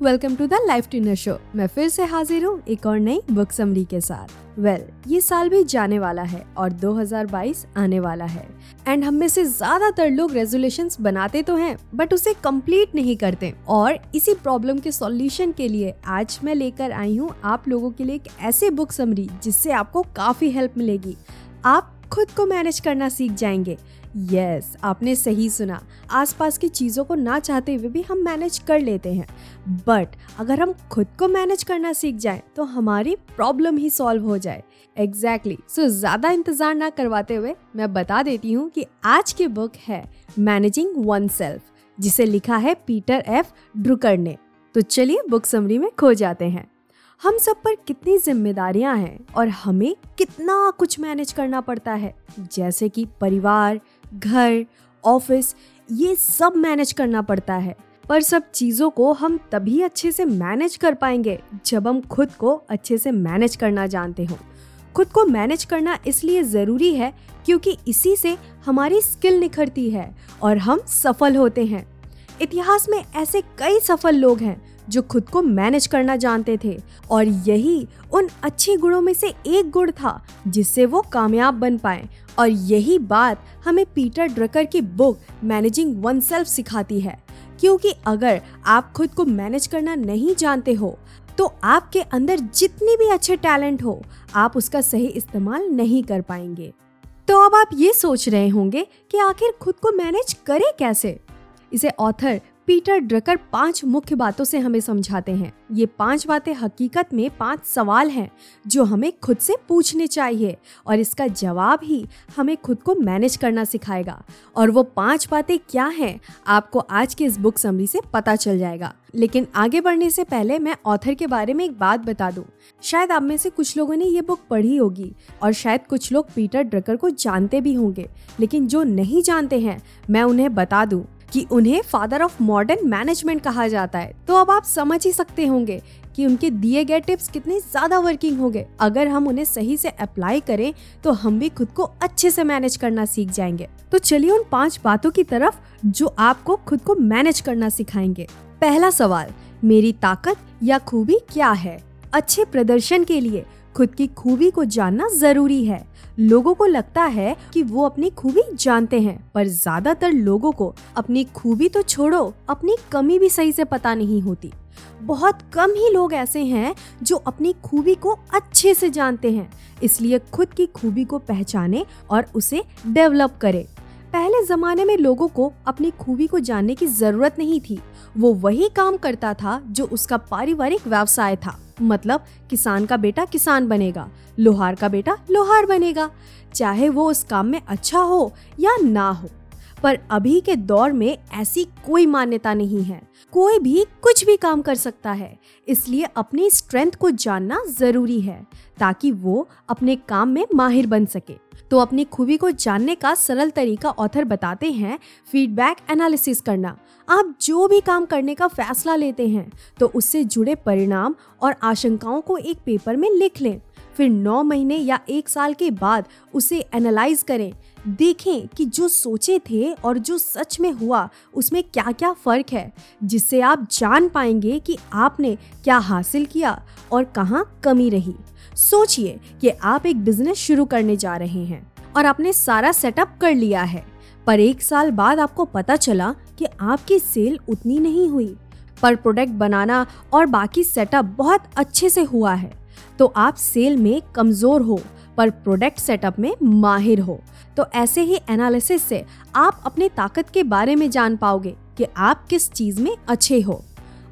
Welcome to the life tuner show मैं फिर से हाजिर हूँ एक और नई बुक समरी के साथ। वेल well, ये साल भी जाने वाला है और 2022 आने वाला है। एंड हम में से ज़्यादातर लोग रेजोल्यूशंस बनाते तो हैं बट उसे कंप्लीट नहीं करते। और इसी प्रॉब्लम के सॉल्यूशन के लिए आज मैं लेकर आई हूँ आप लोगों के लिए एक ऐसे बुक समरी जिससे आपको काफ़ी हेल्प मिलेगी। आप खुद को मैनेज करना सीख जाएँगे। यस yes, आपने सही सुना। आसपास की चीज़ों को ना चाहते हुए भी हम मैनेज कर लेते हैं। बट अगर हम खुद को मैनेज करना सीख जाएँ तो हमारी प्रॉब्लम ही सॉल्व हो जाए। Exactly exactly. सो so, ज़्यादा इंतज़ार ना करवाते हुए मैं बता देती हूँ कि आज की बुक है मैनेजिंग वन सेल्फ जिसे लिखा है पीटर एफ़ ड्रुकर ने। तो चलिए बुक समरी में खो जाते हैं। हम सब पर कितनी जिम्मेदारियाँ हैं और हमें कितना कुछ मैनेज करना पड़ता है। जैसे कि परिवार, घर ऑफ़िस ये सब मैनेज करना पड़ता है। पर सब चीज़ों को हम तभी अच्छे से मैनेज कर पाएँगे जब हम खुद को अच्छे से मैनेज करना जानते हो। खुद को मैनेज करना इसलिए ज़रूरी है क्योंकि इसी से हमारी स्किल निखरती है और हम सफल होते हैं। इतिहास में ऐसे कई सफल लोग हैं जो खुद को मैनेज करना जानते थे। और यही उन अच्छे गुणों में से एक गुण था जिससे वो कामयाब बन पाए। और यही बात हमें पीटर ड्रकर की बुक मैनेजिंग वन सेल्फ सिखाती है। क्योंकि अगर आप खुद को मैनेज करना नहीं जानते हो तो आपके अंदर जितनी भी अच्छे टैलेंट हो, आप उसका सही इस्तेमाल नहीं कर पाएँगे। तो अब आप ये सोच रहे होंगे कि आखिर खुद को मैनेज करें कैसे? इसे ऑथर पीटर ड्रकर पाँच मुख्य बातों से हमें समझाते हैं। ये पाँच बातें हकीकत में पाँच सवाल हैं, जो हमें खुद से पूछने चाहिए, और इसका जवाब ही हमें खुद को मैनेज करना सिखाएगा। और वो पाँच बातें क्या हैं, आपको आज के इस बुक समरी से पता चल जाएगा। लेकिन आगे बढ़ने से पहले मैं ऑथर के बारे में एक बात बता दूँ। शायद आप में से कुछ लोगों ने ये बुक पढ़ी होगी, और शायद कुछ लोग पीटर ड्रकर को जानते भी होंगे। लेकिन जो नहीं जानते हैं, मैं उन्हें बता दूँ। कि उन्हें फादर ऑफ़ मॉडर्न मैनेजमेंट कहा जाता है। तो अब आप समझ ही सकते होंगे कि उनके दिए गए टिप्स कितने ज़्यादा वर्किंग होंगे। अगर हम उन्हें सही से अप्लाई करें तो हम भी खुद को अच्छे से मैनेज करना सीख जाएँगे। तो चलिए उन पाँच बातों की तरफ़ जो आपको खुद को मैनेज करना सिखाएँगे। पहला सवाल, मेरी ताकत या खूबी क्या है? अच्छे प्रदर्शन के लिए खुद की खूबी को जानना ज़रूरी है। लोगों को लगता है कि वो अपनी खूबी जानते हैं, पर ज़्यादातर लोगों को अपनी खूबी तो छोड़ो, अपनी कमी भी सही से पता नहीं होती। बहुत कम ही लोग ऐसे हैं जो अपनी खूबी को अच्छे से जानते हैं, इसलिए खुद की खूबी को पहचाने और उसे डेवलप करें। पहले जमाने में लोगों को अपनी खूबी को जानने की ज़रूरत नहीं थी। वो वही काम करता था जो उसका पारिवारिक व्यवसाय था। मतलब किसान का बेटा किसान बनेगा, लोहार का बेटा लोहार बनेगा। चाहे वो उस काम में अच्छा हो या ना हो पर अभी के दौर में ऐसी कोई मान्यता नहीं है। कोई भी कुछ भी काम कर सकता है, इसलिए अपनी स्ट्रेंथ को जानना ज़रूरी है, ताकि वो अपने काम में माहिर बन सके। तो अपनी खूबी को जानने का सरल तरीका ऑथर बताते हैं फीडबैक एनालिसिस करना। आप जो भी काम करने का फैसला लेते हैं तो उससे जुड़े परिणाम और आशंकाओं को एक पेपर में लिख लें। फिर नौ महीने या एक साल के बाद उसे एनालाइज करें। देखें कि जो सोचे थे और जो सच में हुआ, उसमें क्या क्या फ़र्क है, जिससे आप जान पाएँगे कि आपने क्या हासिल किया और कहाँ कमी रही। सोचिए कि आप एक बिज़नेस शुरू करने जा रहे हैं और आपने सारा सेटअप कर लिया है, पर एक साल बाद आपको पता चला कि आपकी सेल उतनी नहीं हुई। पर प्रोडक्ट बनाना और बाकी सेटअप बहुत अच्छे से हुआ है। तो आप सेल में कमज़ोर हो, पर प्रोडक्ट सेटअप में माहिर हो। तो ऐसे ही एनालिसिस से आप अपने ताकत के बारे में जान पाओगे कि आप किस चीज़ में अच्छे हो।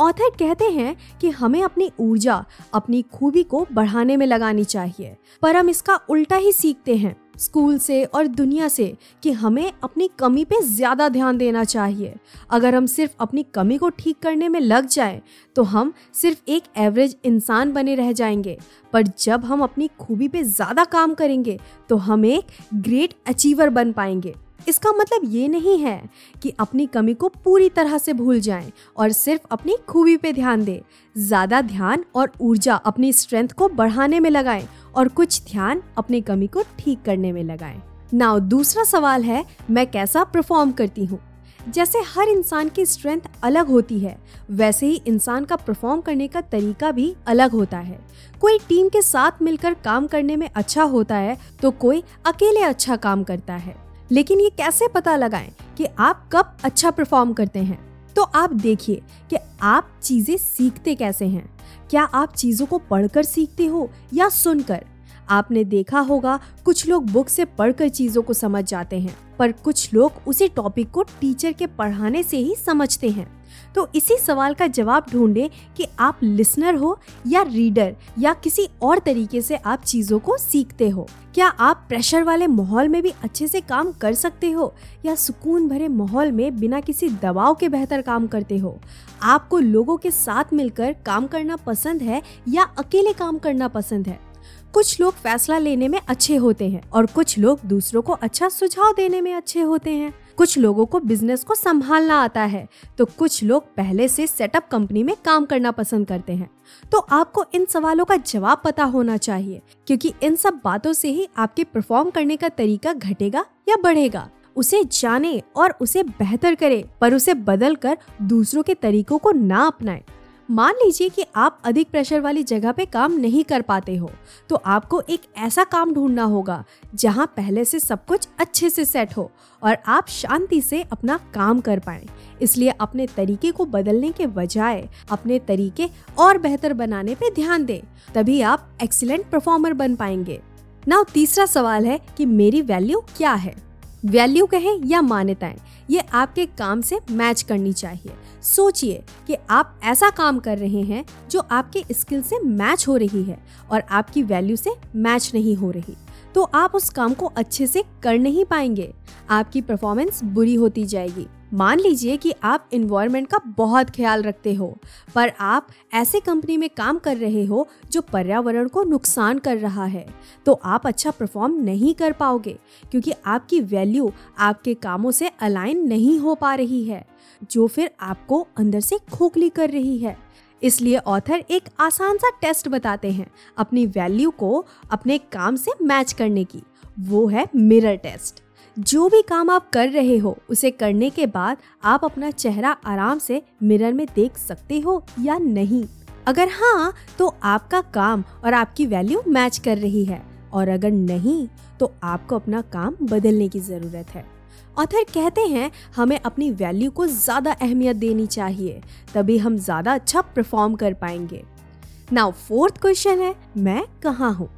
ऑथर कहते हैं कि हमें अपनी ऊर्जा, अपनी खूबी को बढ़ाने में लगानी चाहिए, पर हम इसका उल्टा ही सीखते हैं। स्कूल से और दुनिया से कि हमें अपनी कमी पे ज़्यादा ध्यान देना चाहिए। अगर हम सिर्फ़ अपनी कमी को ठीक करने में लग जाएँ, तो हम सिर्फ़ एक एवरेज इंसान बने रह जाएँगे। पर जब हम अपनी खूबी पे ज़्यादा काम करेंगे तो हम एक ग्रेट अचीवर बन पाएँगे। इसका मतलब ये नहीं है कि अपनी कमी को पूरी तरह से भूल जाएँ और सिर्फ़ अपनी खूबी पे ध्यान दें। ज़्यादा ध्यान और ऊर्जा अपनी स्ट्रेंथ को बढ़ाने में लगाएँ और कुछ ध्यान अपनी कमी को ठीक करने में लगाएँ। नाउ, दूसरा सवाल है, मैं कैसा परफॉर्म करती हूँ? जैसे हर इंसान की स्ट्रेंथ अलग होती है, वैसे ही इंसान का परफॉर्म करने का तरीका भी अलग होता है। कोई टीम के साथ मिलकर काम करने में अच्छा होता है तो कोई अकेले अच्छा काम करता है। लेकिन ये कैसे पता लगाएँ कि आप कब अच्छा परफॉर्म करते हैं? तो आप देखिए कि आप चीज़ें सीखते कैसे हैं। क्या आप चीज़ों को पढ़कर सीखते हो या सुनकर? आपने देखा होगा, कुछ लोग बुक से पढ़कर चीज़ों को समझ जाते हैं, पर कुछ लोग उसी टॉपिक को टीचर के पढ़ाने से ही समझते हैं। तो इसी सवाल का जवाब ढूंढे कि आप लिसनर हो या रीडर या किसी और तरीके से आप चीज़ों को सीखते हो। क्या आप प्रेशर वाले माहौल में भी अच्छे से काम कर सकते हो या सुकून भरे माहौल में बिना किसी दबाव के बेहतर काम करते हो? आपको लोगों के साथ मिलकर काम करना पसंद है या अकेले काम करना पसंद है? कुछ लोग फैसला लेने में अच्छे होते हैं और कुछ लोग दूसरों को अच्छा सुझाव देने में अच्छे होते हैं। कुछ लोगों को बिज़नेस को संभालना आता है तो कुछ लोग पहले से सेटअप कंपनी में काम करना पसंद करते हैं। तो आपको इन सवालों का जवाब पता होना चाहिए, क्योंकि इन सब बातों से ही आपके परफॉर्म करने का तरीका घटेगा या बढ़ेगा। उसे जाने और उसे बेहतर करे, पर उसे बदल कर दूसरों के तरीकों को ना अपनाएँ। मान लीजिए कि आप अधिक प्रेशर वाली जगह पे काम नहीं कर पाते हो तो आपको एक ऐसा काम ढूंढना होगा, जहाँ पहले से सब कुछ अच्छे से सेट हो और आप शांति से अपना काम कर पाए। इसलिए अपने तरीके को बदलने के बजाय अपने तरीके और बेहतर बनाने पे ध्यान दें, तभी आप एक्सीलेंट परफॉर्मर बन पाएँगे। नाउ तीसरा सवाल है कि मेरी वैल्यू क्या है? वैल्यू कहें या मान्यताएँ? ये आपके काम से मैच करनी चाहिए। सोचिए कि आप ऐसा काम कर रहे हैं जो आपके स्किल से मैच हो रही है और आपकी वैल्यू से मैच नहीं हो रही। तो आप उस काम को अच्छे से कर नहीं पाएँगे। आपकी परफॉर्मेंस बुरी होती जाएगी। मान लीजिए कि आप इन्वायरमेंट का बहुत ख्याल रखते हो, पर आप ऐसे कंपनी में काम कर रहे हो जो पर्यावरण को नुकसान कर रहा है तो आप अच्छा परफॉर्म नहीं कर पाओगे, क्योंकि आपकी वैल्यू आपके कामों से अलाइन नहीं हो पा रही है, जो फिर आपको अंदर से खोखली कर रही है। इसलिए ऑथर एक आसान सा टेस्ट बताते हैं अपनी वैल्यू को अपने काम से मैच करने की, वो है मिरर टेस्ट जो भी काम आप कर रहे हो, उसे करने के बाद आप अपना चेहरा आराम से मिरर में देख सकते हो या नहीं। अगर हाँ तो आपका काम और आपकी वैल्यू मैच कर रही है। और अगर नहीं तो आपको अपना काम बदलने की ज़रूरत है। ऑथर कहते हैं, हमें अपनी वैल्यू को ज़्यादा अहमियत देनी चाहिए, तभी हम ज़्यादा अच्छा परफॉर्म कर पाएँगे। नाउ फोर्थ क्वेश्चन है, मैं कहाँ हूँ?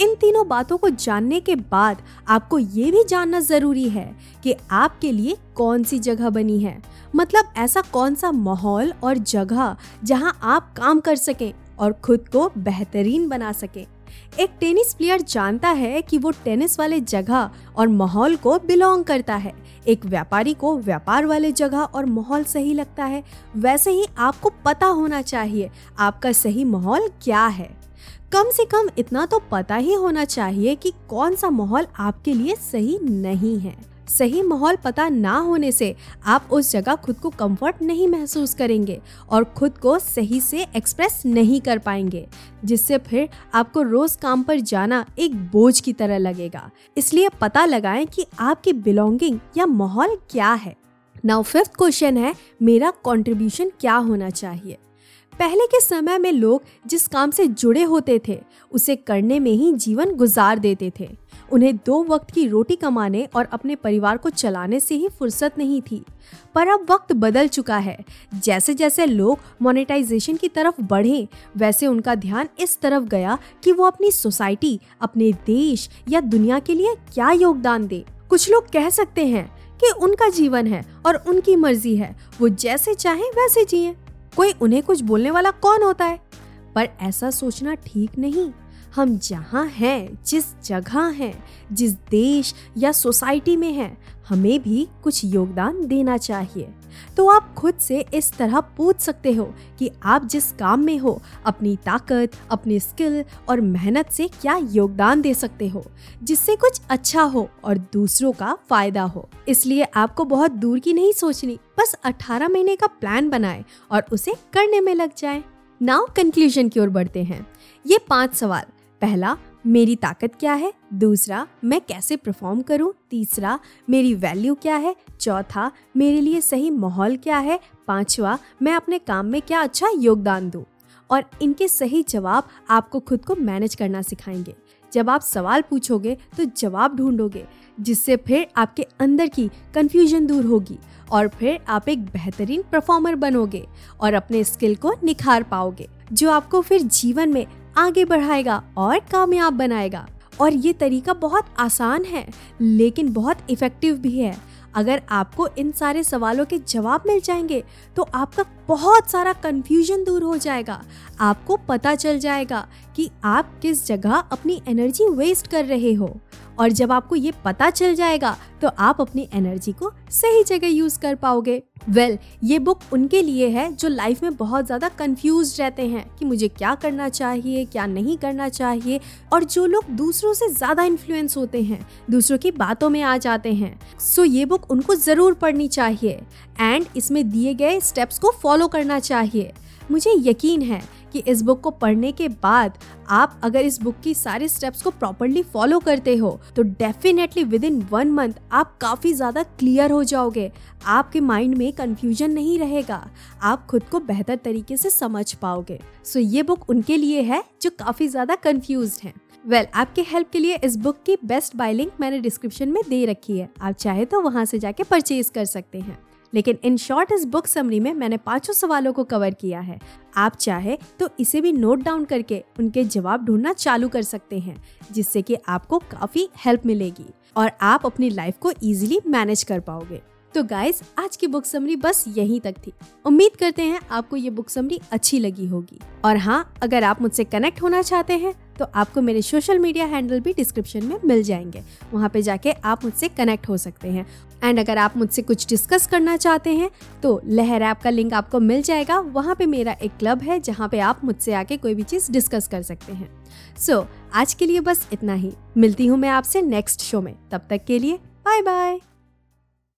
इन तीनों बातों को जानने के बाद आपको ये भी जानना ज़रूरी है कि आपके लिए कौन सी जगह बनी है। मतलब ऐसा कौन सा माहौल और जगह जहाँ आप काम कर सकें और खुद को बेहतरीन बना सकें। एक टेनिस प्लेयर जानता है कि वो टेनिस वाले जगह और माहौल को बिलोंग करता है। एक व्यापारी को व्यापार वाले जगह और माहौल सही लगता है। वैसे ही आपको पता होना चाहिए आपका सही माहौल क्या है। कम से कम इतना तो पता ही होना चाहिए कि कौन सा माहौल आपके लिए सही नहीं है। सही माहौल पता ना होने से आप उस जगह खुद को कंफर्ट नहीं महसूस करेंगे और खुद को सही से एक्सप्रेस नहीं कर पाएँगे, जिससे फिर आपको रोज काम पर जाना एक बोझ की तरह लगेगा। इसलिए पता लगाएँ कि आपकी बिलोंगिंग या माहौल क्या है। नाउ फिफ्थ क्वेश्चन है, मेरा कंट्रीब्यूशन क्या होना चाहिए? पहले के समय में लोग जिस काम से जुड़े होते थे, उसे करने में ही जीवन गुजार देते थे। उन्हें दो वक्त की रोटी कमाने और अपने परिवार को चलाने से ही फुर्सत नहीं थी। पर अब वक्त बदल चुका है। जैसे जैसे लोग मोनेटाइजेशन की तरफ़ बढ़े, वैसे उनका ध्यान इस तरफ़ गया कि वो अपनी सोसाइटी, अपने देश या दुनिया के लिए क्या योगदान दे। कुछ लोग कह सकते हैं कि उनका जीवन है और उनकी मर्ज़ी है। वो जैसे चाहे वैसे जिए। कोई उन्हें कुछ बोलने वाला कौन होता है? पर ऐसा सोचना ठीक नहीं। हम जहाँ हैं, जिस जगह हैं, जिस देश या सोसाइटी में हैं, हमें भी कुछ योगदान देना चाहिए। तो आप खुद से इस तरह पूछ सकते हो कि आप जिस काम में हो, अपनी ताकत, अपनी स्किल और मेहनत से क्या योगदान दे सकते हो, जिससे कुछ अच्छा हो और दूसरों का फ़ायदा हो। इसलिए आपको बहुत दूर की नहीं सोचनी, बस 18 महीने का प्लान बनाए और उसे करने में लग जाए। नाउ कंक्लूजन की ओर बढ़ते हैं। ये पाँच सवाल। पहला मेरी ताकत क्या है? दूसरा, मैं कैसे परफॉर्म करूँ? तीसरा, मेरी वैल्यू क्या है? चौथा, मेरे लिए सही माहौल क्या है? पांचवा, मैं अपने काम में क्या अच्छा योगदान दूँ? और इनके सही जवाब आपको खुद को मैनेज करना सिखाएँगे। जब आप सवाल पूछोगे तो जवाब ढूंढोगे, जिससे फिर आपके अंदर की कंफ्यूजन दूर होगी और फिर आप एक बेहतरीन परफॉर्मर बनोगे और अपने स्किल को निखार पाओगे, जो आपको फिर जीवन में आगे बढ़ाएगा और कामयाब बनाएगा। और ये तरीका बहुत आसान है, लेकिन बहुत इफ़ेक्टिव भी है। अगर आपको इन सारे सवालों के जवाब मिल जाएँगे तो आपका बहुत सारा कन्फ्यूज़न दूर हो जाएगा। आपको पता चल जाएगा कि आप किस जगह अपनी एनर्जी वेस्ट कर रहे हो। और जब आपको ये पता चल जाएगा तो आप अपनी एनर्जी को सही जगह यूज़ कर पाओगे। वेल well, ये बुक उनके लिए है जो लाइफ में बहुत ज़्यादा कंफ्यूज रहते हैं कि मुझे क्या करना चाहिए क्या नहीं करना चाहिए और जो लोग दूसरों से ज़्यादा इन्फ्लुएंस होते हैं दूसरों की बातों में आ जाते हैं। सो so, ये बुक उनको ज़रूर पढ़नी चाहिए एंड इसमें दिए गए स्टेप्स को फॉलो करना चाहिए। मुझे यकीन है कि इस बुक को पढ़ने के बाद आप अगर इस बुक की सारे स्टेप्स को प्रॉपरली फॉलो करते हो तो definitely within one month आप काफ़ी ज़्यादा क्लियर हो जाओगे। आपके माइंड में कंफ्यूजन नहीं रहेगा। आप खुद को बेहतर तरीके से समझ पाओगे। सो so, ये बुक उनके लिए है जो काफ़ी ज़्यादा कन्फ्यूज़ हैं। वेल well, आपके हेल्प के लिए इस बुक की बेस्ट बाय लिंक मैंने डिस्क्रिप्शन में दे रखी है। आप चाहे तो वहाँ से जाके परचेज कर सकते हैं। लेकिन इन शॉर्ट इस बुक समरी में मैंने पाँचों सवालों को कवर किया है। आप चाहे तो इसे भी नोट डाउन करके उनके जवाब ढूंढना चालू कर सकते हैं, जिससे कि आपको काफ़ी हेल्प मिलेगी और आप अपनी लाइफ को इजीली मैनेज कर पाओगे। तो गाइस आज की बुक समरी बस यहीं तक थी। उम्मीद करते हैं आपको ये बुक समरी अच्छी लगी होगी। और हाँ अगर आप मुझसे कनेक्ट होना चाहते हैं तो आपको मेरे सोशल मीडिया हैंडल भी डिस्क्रिप्शन में मिल जाएँगे। वहाँ पे जाके आप मुझसे कनेक्ट हो सकते हैं। एंड अगर आप मुझसे कुछ डिस्कस करना चाहते हैं तो लहर ऐप का लिंक आपको मिल जाएगा। वहाँ पे मेरा एक क्लब है जहाँ पे आप मुझसे आके कोई भी चीज़ डिस्कस कर सकते हैं। सो so, आज के लिए बस इतना ही। मिलती हूँ मैं आपसे नेक्स्ट शो में। तब तक के लिए बाय बाय